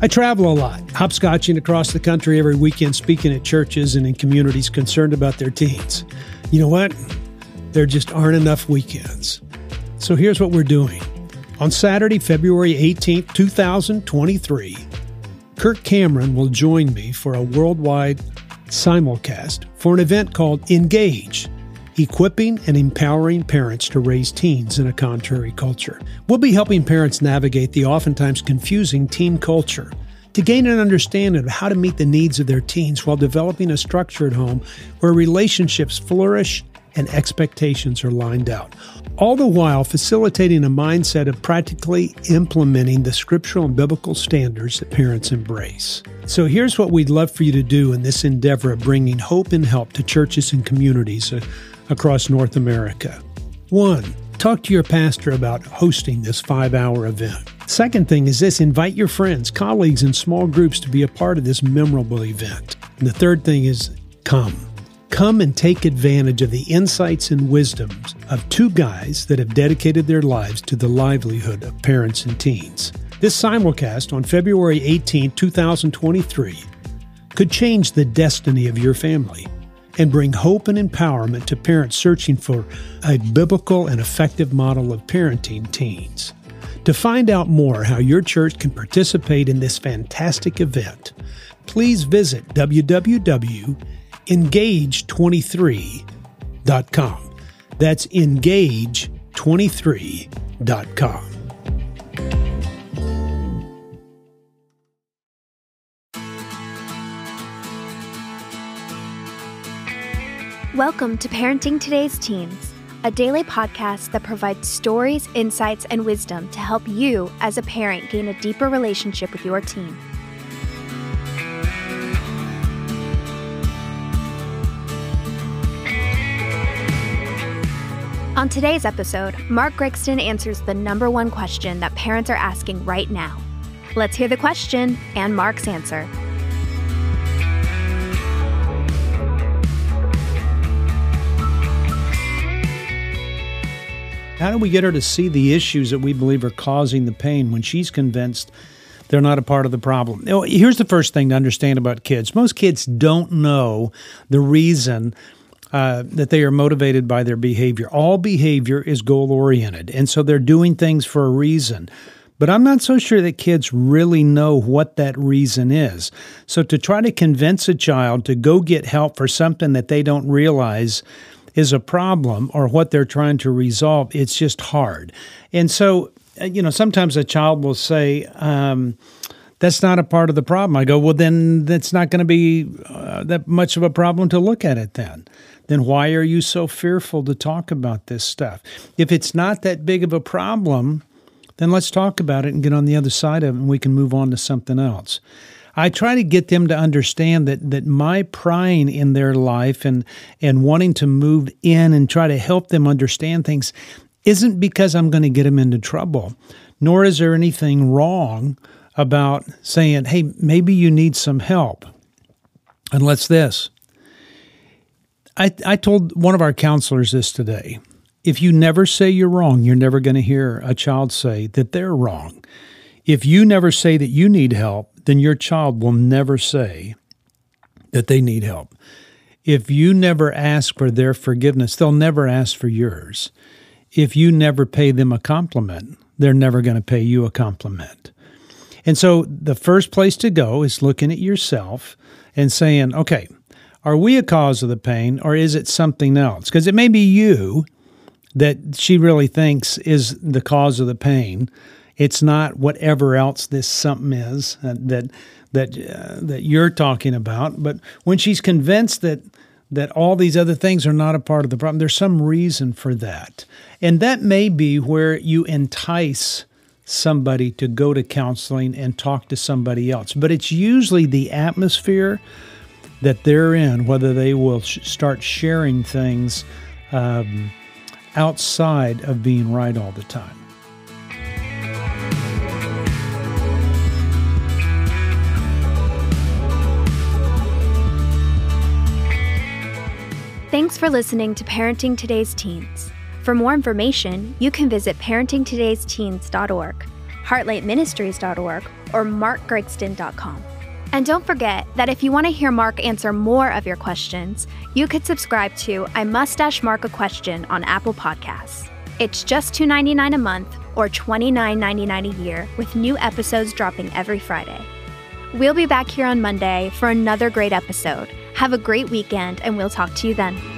I travel a lot, hopscotching across the country every weekend, speaking at churches and in communities concerned about their teens. You know what? There just aren't enough weekends. So here's what we're doing. On Saturday, February 18th, 2023, Kirk Cameron will join me for a worldwide simulcast for an event called Engage equipping and empowering parents to raise teens in a contrary culture. We'll be helping parents navigate the oftentimes confusing teen culture to gain an understanding of how to meet the needs of their teens while developing a structure at home where relationships flourish and expectations are lined out. All the while facilitating a mindset of practically implementing the scriptural and biblical standards that parents embrace. So here's what we'd love for you to do in this endeavor of bringing hope and help to churches and communities across North America. One, talk to your pastor about hosting this five hour event. Second thing is this invite your friends, colleagues, and small groups to be a part of this memorable event. And the third thing is come. Come and take advantage of the insights and wisdoms of two guys that have dedicated their lives to the livelihood of parents and teens. This simulcast on February 18, 2023, could change the destiny of your family and bring hope and empowerment to parents searching for a biblical and effective model of parenting teens. To find out more how your church can participate in this fantastic event, please visit www.engage23.com. That's engage23.com. Welcome to Parenting Today's Teens, a daily podcast that provides stories, insights, and wisdom to help you as a parent gain a deeper relationship with your teen. On today's episode, Mark Gregston answers the number one question that parents are asking right now. Let's hear the question and Mark's answer. How do we get her to see the issues that we believe are causing the pain when she's convinced they're not a part of the problem? Here's the first thing to understand about kids most kids don't know the reason. Uh, that they are motivated by their behavior. All behavior is goal oriented, and so they're doing things for a reason. But I'm not so sure that kids really know what that reason is. So to try to convince a child to go get help for something that they don't realize is a problem or what they're trying to resolve, it's just hard. And so, uh, you know, sometimes a child will say, um, that's not a part of the problem. I go, well, then that's not going to be uh, that much of a problem to look at it then. Then why are you so fearful to talk about this stuff? If it's not that big of a problem, then let's talk about it and get on the other side of it and we can move on to something else. I try to get them to understand that that my prying in their life and and wanting to move in and try to help them understand things isn't because I'm going to get them into trouble, nor is there anything wrong about saying, "Hey, maybe you need some help." Unless this. I, I told one of our counselors this today. If you never say you're wrong, you're never going to hear a child say that they're wrong. If you never say that you need help, then your child will never say that they need help. If you never ask for their forgiveness, they'll never ask for yours. If you never pay them a compliment, they're never going to pay you a compliment. And so the first place to go is looking at yourself and saying, okay, are we a cause of the pain or is it something else? Because it may be you that she really thinks is the cause of the pain, it's not whatever else this something is that that uh, that you're talking about. But when she's convinced that that all these other things are not a part of the problem, there's some reason for that, and that may be where you entice somebody to go to counseling and talk to somebody else. But it's usually the atmosphere that they're in, whether they will sh- start sharing things um, outside of being right all the time. Thanks for listening to Parenting Today's Teens. For more information, you can visit parentingtodaysteens.org. heartlightministries.org, or markgregston.com. And don't forget that if you want to hear Mark answer more of your questions, you could subscribe to I Mustache Mark a Question on Apple Podcasts. It's just $2.99 a month or $29.99 a year, with new episodes dropping every Friday. We'll be back here on Monday for another great episode. Have a great weekend, and we'll talk to you then.